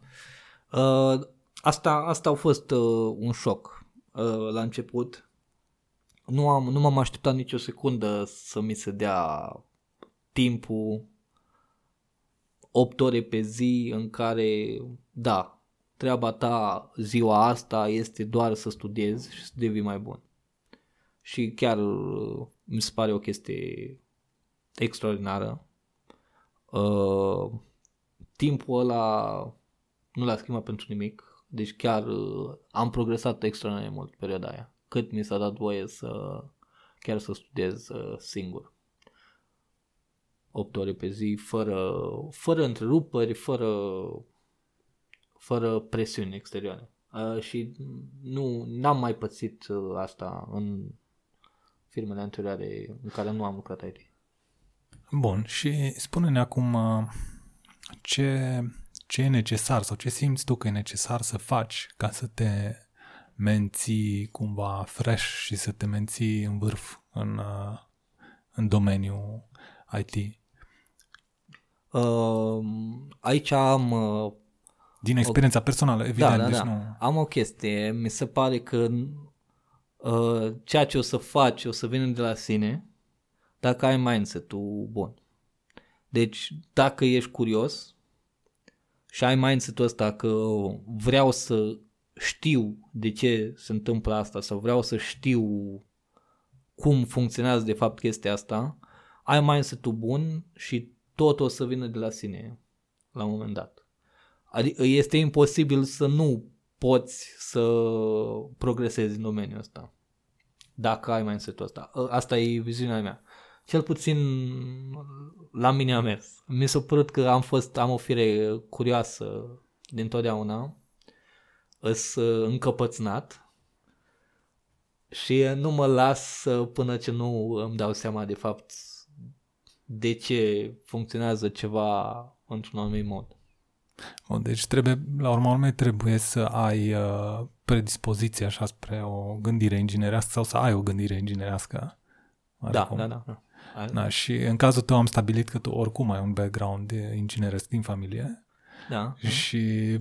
Uh, asta, asta a fost uh, un șoc uh, la început. Nu, am, nu m-am așteptat nicio secundă să mi se dea timpul 8 ore pe zi în care, da, treaba ta ziua asta este doar să studiezi și să devii mai bun. Și chiar uh, mi se pare o chestie extraordinară. Uh, timpul ăla nu l-a schimbat pentru nimic. Deci chiar uh, am progresat extraordinar mult perioada aia. Cât mi s-a dat voie să chiar să studiez uh, singur. 8 ore pe zi, fără, fără întrerupări, fără, fără presiuni exterioare. Uh, și nu n-am mai pățit uh, asta în firmele anterioare în care nu am lucrat IT. Bun, și spune-ne acum uh, ce, ce e necesar sau ce simți tu că e necesar să faci ca să te menții cumva fresh și să te menții în vârf în, uh, în domeniul IT? Uh, aici am... Uh, Din experiența o... personală, evident. Da, da, deci da. Nu... Am o chestie. Mi se pare că uh, ceea ce o să faci o să vină de la sine dacă ai mindset-ul bun. Deci, dacă ești curios și ai mindset-ul ăsta că vreau să știu de ce se întâmplă asta sau vreau să știu cum funcționează de fapt chestia asta, ai mindset-ul bun și tot o să vină de la sine la un moment dat. Adică este imposibil să nu poți să progresezi în domeniul ăsta. Dacă ai mindset-ul ăsta. Ă, asta e viziunea mea. Cel puțin la mine a mers. Mi s-a părut că am fost, am o fire curioasă din totdeauna. Îs încăpățnat și nu mă las până ce nu îmi dau seama de fapt de ce funcționează ceva într-un anumit mod. O, deci trebuie, la urma urmei, trebuie să ai uh, predispoziție așa spre o gândire inginerească sau să ai o gândire inginerească. Da, da, da, da. Da, și în cazul tău am stabilit că tu oricum ai un background ingineresc din familie. Da. Și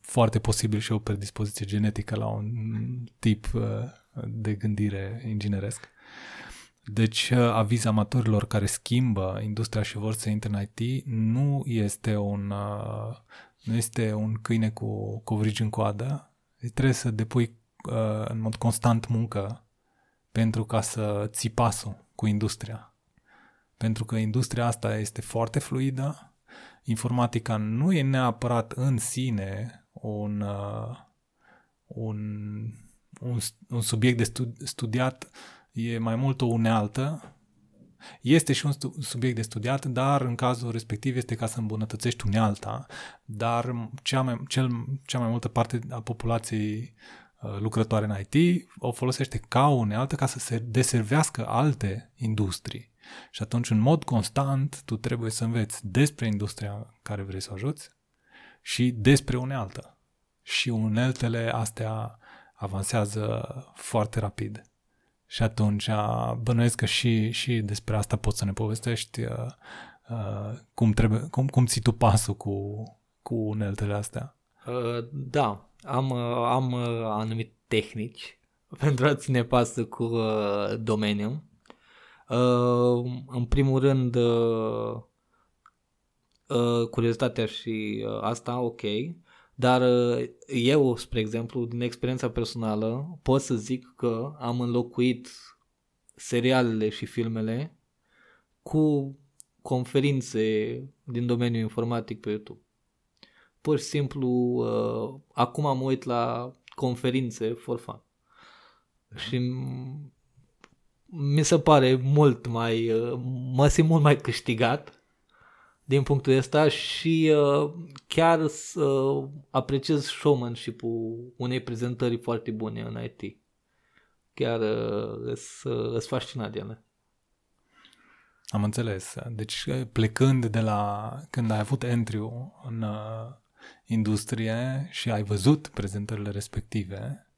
foarte posibil și o predispoziție genetică la un tip uh, de gândire ingineresc. Deci, uh, aviz amatorilor care schimbă industria și vor să intre în IT nu este un, uh, nu este un câine cu covrigi în coadă. Trebuie să depui în mod constant muncă pentru ca să ții pasul cu industria. Pentru că industria asta este foarte fluidă, informatica nu e neapărat în sine un, uh, un, un, un subiect de studi- studiat, e mai mult o unealtă. Este și un stu- subiect de studiat, dar în cazul respectiv este ca să îmbunătățești unealta, dar cea mai, cel, cea mai multă parte a populației uh, lucrătoare în IT o folosește ca unealtă ca să se deservească alte industrii. Și atunci, în mod constant, tu trebuie să înveți despre industria care vrei să o ajuți și despre unealtă. Și uneltele astea avansează foarte rapid. Și atunci bănuiesc că și, și despre asta poți să ne povestești uh, uh, cum, trebuie, cum, cum ții tu pasul cu, cu uneltele astea. Uh, da, am, uh, am uh, anumite tehnici pentru a ține pasă cu uh, domeniul. Uh, în primul rând, uh, uh, curiozitatea și uh, asta, ok, dar uh, eu, spre exemplu, din experiența personală, pot să zic că am înlocuit serialele și filmele cu conferințe din domeniul informatic pe YouTube. Pur și simplu, uh, acum am uit la conferințe for fun. Și mi se pare mult mai, uh, mă simt mult mai câștigat din punctul ăsta și uh, chiar să uh, apreciez showmanship-ul unei prezentări foarte bune în IT. Chiar uh, sunt fascinat de ele. Am înțeles. Deci plecând de la când ai avut entry în uh, industrie și ai văzut prezentările respective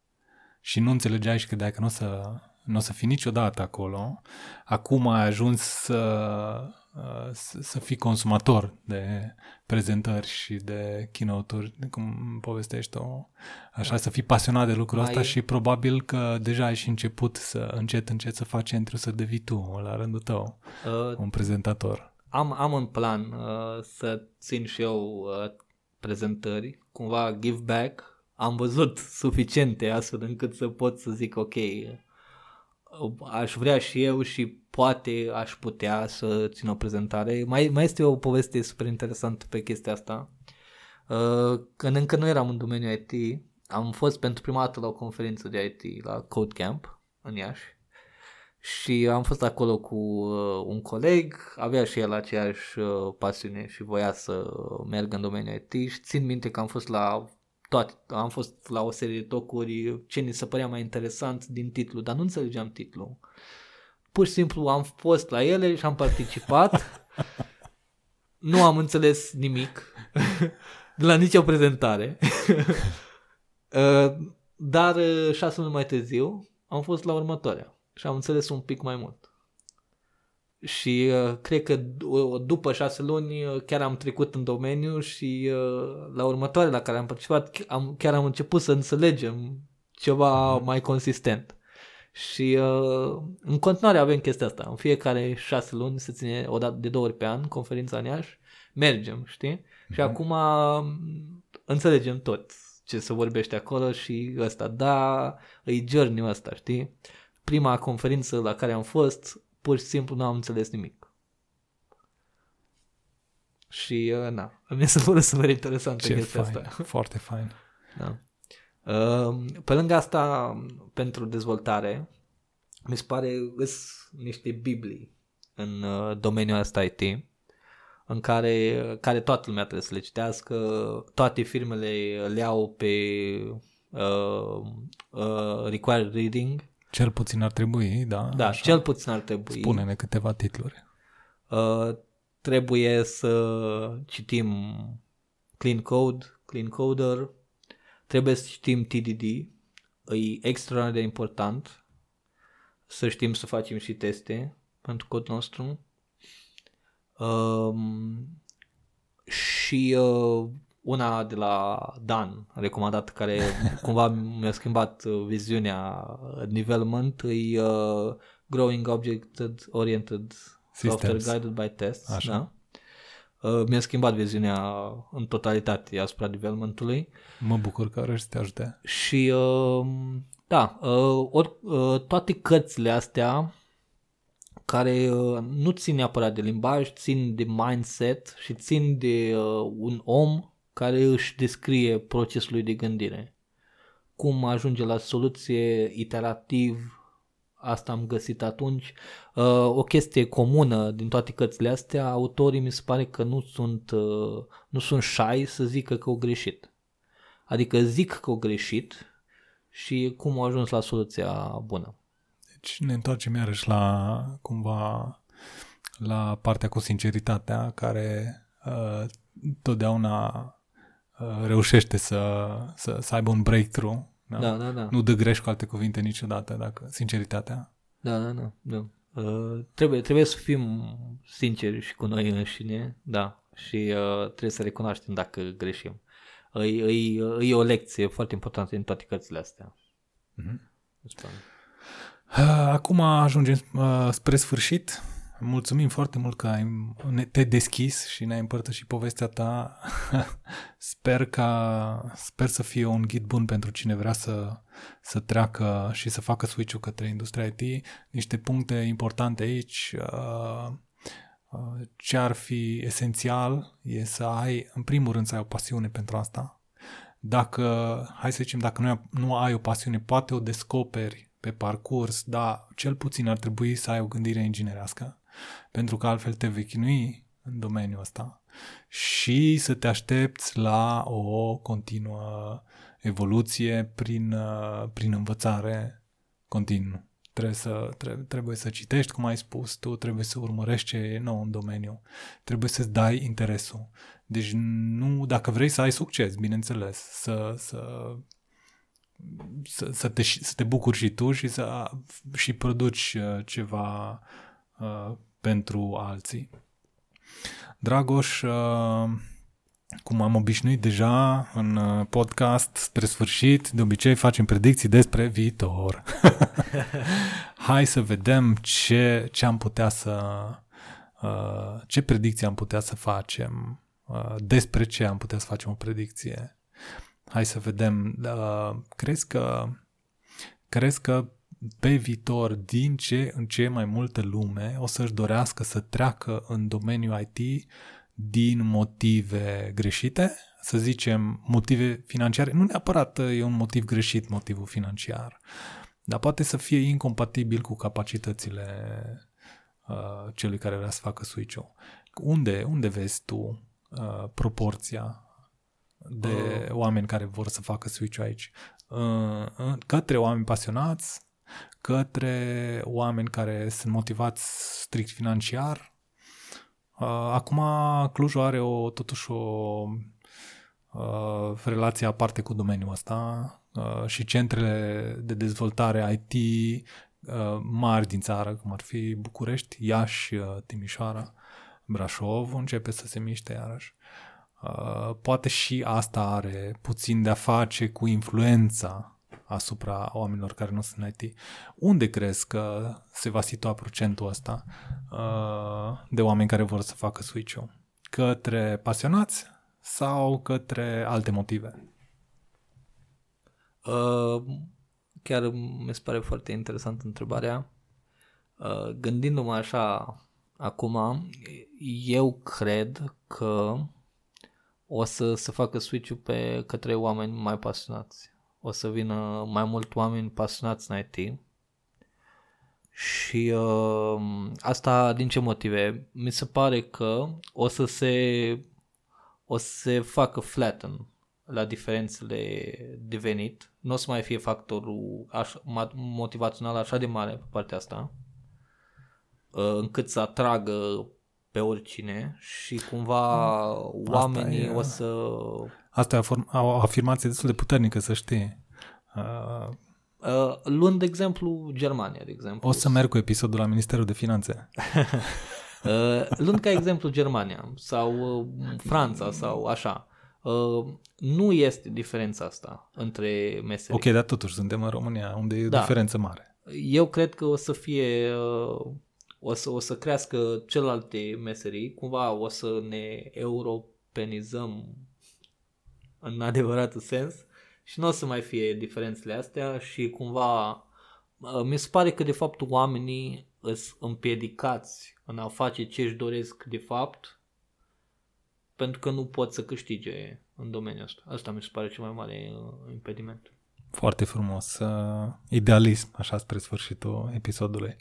și nu înțelegeai și credeai că nu o să nu o să fii niciodată acolo. Acum ai ajuns să, să, să fii consumator de prezentări și de keynote-uri, cum povestești o, așa, da. să fii pasionat de lucrul ăsta și probabil că deja ai și început să încet, încet să faci entry să devii tu, la rândul tău, uh, un prezentator. Am, am un plan uh, să țin și eu uh, prezentări cumva give back, am văzut suficiente astfel încât să pot să zic ok, aș vrea și eu și poate aș putea să țin o prezentare. Mai, mai este o poveste super interesantă pe chestia asta. Uh, când încă nu eram în domeniul IT, am fost pentru prima dată la o conferință de IT la Code Camp în Iași și am fost acolo cu uh, un coleg, avea și el aceeași uh, pasiune și voia să meargă în domeniul IT și țin minte că am fost la toate, am fost la o serie de tocuri, ce ni se părea mai interesant din titlu, dar nu înțelegeam titlul. Pur și simplu am fost la ele și am participat, nu am înțeles nimic de la nicio prezentare, uh, dar uh, șase luni mai târziu am fost la următoarea și am înțeles un pic mai mult. Și uh, cred că d- după șase luni uh, chiar am trecut în domeniu și uh, la următoare la care am participat am, chiar am început să înțelegem ceva mm-hmm. mai consistent. Și uh, în continuare avem chestia asta. În fiecare șase luni se ține o dată de două ori pe an conferința în Iași. Mergem, știi? Mm-hmm. Și mhm. acum înțelegem tot ce se vorbește acolo și ăsta. Da, e journey ăsta, știi? Prima conferință la care am fost pur și simplu nu am înțeles nimic. Și, uh, na, mi se pare super interesant Ce chestia fain, asta. Foarte fain. Da. Uh, pe lângă asta, pentru dezvoltare, mi se pare îs niște biblii în uh, domeniul ăsta IT, în care, care toată lumea trebuie să le citească, toate firmele le au pe uh, uh, required reading cel puțin ar trebui, da? Da, așa. cel puțin ar trebui. Spune-ne câteva titluri. Uh, trebuie să citim Clean Code, Clean Coder, trebuie să citim TDD, e extraordinar de important să știm să facem și teste pentru codul nostru. Um, și uh, una de la Dan, recomandat, care cumva mi-a schimbat uh, viziunea development, e uh, Growing Object Oriented Software Guided by Tests. Așa. Da? Uh, mi-a schimbat viziunea în totalitate asupra developmentului. Mă bucur că are să te ajute. Și uh, da, uh, or, uh, toate cărțile astea care uh, nu țin neapărat de limbaj, țin de mindset și țin de uh, un om care își descrie procesul de gândire. Cum ajunge la soluție iterativ, asta am găsit atunci. Uh, o chestie comună din toate cărțile astea, autorii mi se pare că nu sunt, uh, nu sunt shy să zică că au greșit. Adică zic că au greșit și cum au ajuns la soluția bună. Deci ne întoarcem iarăși la cumva la partea cu sinceritatea care uh, totdeauna Uh, reușește să, să, să aibă un breakthrough. Da? Da, da, da. Nu dă greș cu alte cuvinte niciodată, dacă sinceritatea. Da, da, da. da. Uh, trebuie, trebuie să fim sinceri și cu noi înșine, da, și uh, trebuie să recunoaștem dacă greșim. E, e, e o lecție foarte importantă în toate cărțile astea. Mm-hmm. Acum ajungem uh, spre sfârșit. Mulțumim foarte mult că ai, te deschis și ne-ai împărtășit povestea ta. sper, ca, sper să fie un ghid bun pentru cine vrea să, să treacă și să facă switch-ul către industria IT. Niște puncte importante aici. Uh, uh, ce ar fi esențial e să ai, în primul rând, să ai o pasiune pentru asta. Dacă, hai să zicem, dacă nu ai, nu ai o pasiune, poate o descoperi pe parcurs, dar cel puțin ar trebui să ai o gândire inginerească pentru că altfel te vei chinui în domeniul ăsta și să te aștepți la o continuă evoluție prin, uh, prin învățare continuă. Trebuie să, trebuie, trebuie să citești, cum ai spus tu, trebuie să urmărești ce e nou în domeniu, trebuie să-ți dai interesul. Deci nu, dacă vrei să ai succes, bineînțeles, să, să, să, să, te, să te bucuri și tu și să și produci uh, ceva uh, pentru alții. Dragoș, uh, cum am obișnuit deja în uh, podcast spre sfârșit, de obicei facem predicții despre viitor. Hai să vedem ce, ce am putea să uh, ce predicții am putea să facem, despre ce am putea să facem o predicție. Hai să vedem. Uh, crezi că crezi că pe viitor, din ce în ce mai multă lume o să-și dorească să treacă în domeniul IT din motive greșite, să zicem motive financiare, nu neapărat e un motiv greșit motivul financiar, dar poate să fie incompatibil cu capacitățile uh, celui care vrea să facă switch-ul. Unde, unde vezi tu uh, proporția de uh. oameni care vor să facă switch aici? Uh, către oameni pasionați, către oameni care sunt motivați strict financiar. Uh, acum Clujul are o, totuși o uh, relație aparte cu domeniul ăsta uh, și centrele de dezvoltare IT uh, mari din țară, cum ar fi București, Iași, uh, Timișoara, Brașov, începe să se miște iarăși. Uh, poate și asta are puțin de-a face cu influența asupra oamenilor care nu sunt IT. Unde crezi că se va situa procentul ăsta uh, de oameni care vor să facă switch-ul? Către pasionați sau către alte motive? Uh, chiar mi se pare foarte interesant întrebarea. Uh, gândindu-mă așa acum, eu cred că o să se facă switch-ul pe către oameni mai pasionați. O să vină mai mult oameni pasionați în IT. Și uh, asta din ce motive? Mi se pare că o să se o să se facă flatten la diferențele de venit. Nu o să mai fie factorul așa, motivațional așa de mare pe partea asta, uh, încât să atragă pe oricine și cumva oamenii e, o să... Asta e o, o afirmație destul de puternică, să știi. Uh, uh, luând de exemplu Germania, de exemplu. O să merg cu episodul la Ministerul de Finanțe. uh, luând ca exemplu Germania sau uh, Franța sau așa. Uh, nu este diferența asta între meserii. Ok, dar totuși suntem în România, unde e da. diferență mare. Eu cred că o să fie uh, o să, o să crească celelalte meserii, cumva o să ne europenizăm în adevăratul sens și nu o să mai fie diferențele astea și cumva mi se pare că de fapt oamenii sunt împiedicați în a face ce își doresc de fapt pentru că nu pot să câștige în domeniul ăsta. Asta mi se pare cel mai mare uh, impediment. Foarte frumos. Uh, idealism, așa spre sfârșitul episodului.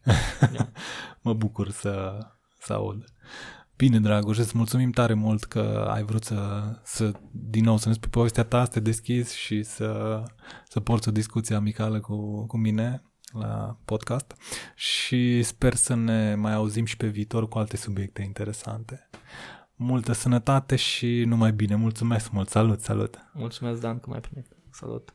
Da. mă bucur să, să aud. Bine, Dragoș, îți mulțumim tare mult că ai vrut să, să din nou, să ne spui povestea ta, să te deschizi și să, să porți o discuție amicală cu, cu mine la podcast și sper să ne mai auzim și pe viitor cu alte subiecte interesante. Multă sănătate și numai bine. Mulțumesc mult. Salut, salut. Mulțumesc, Dan, că m-ai primit. Salut.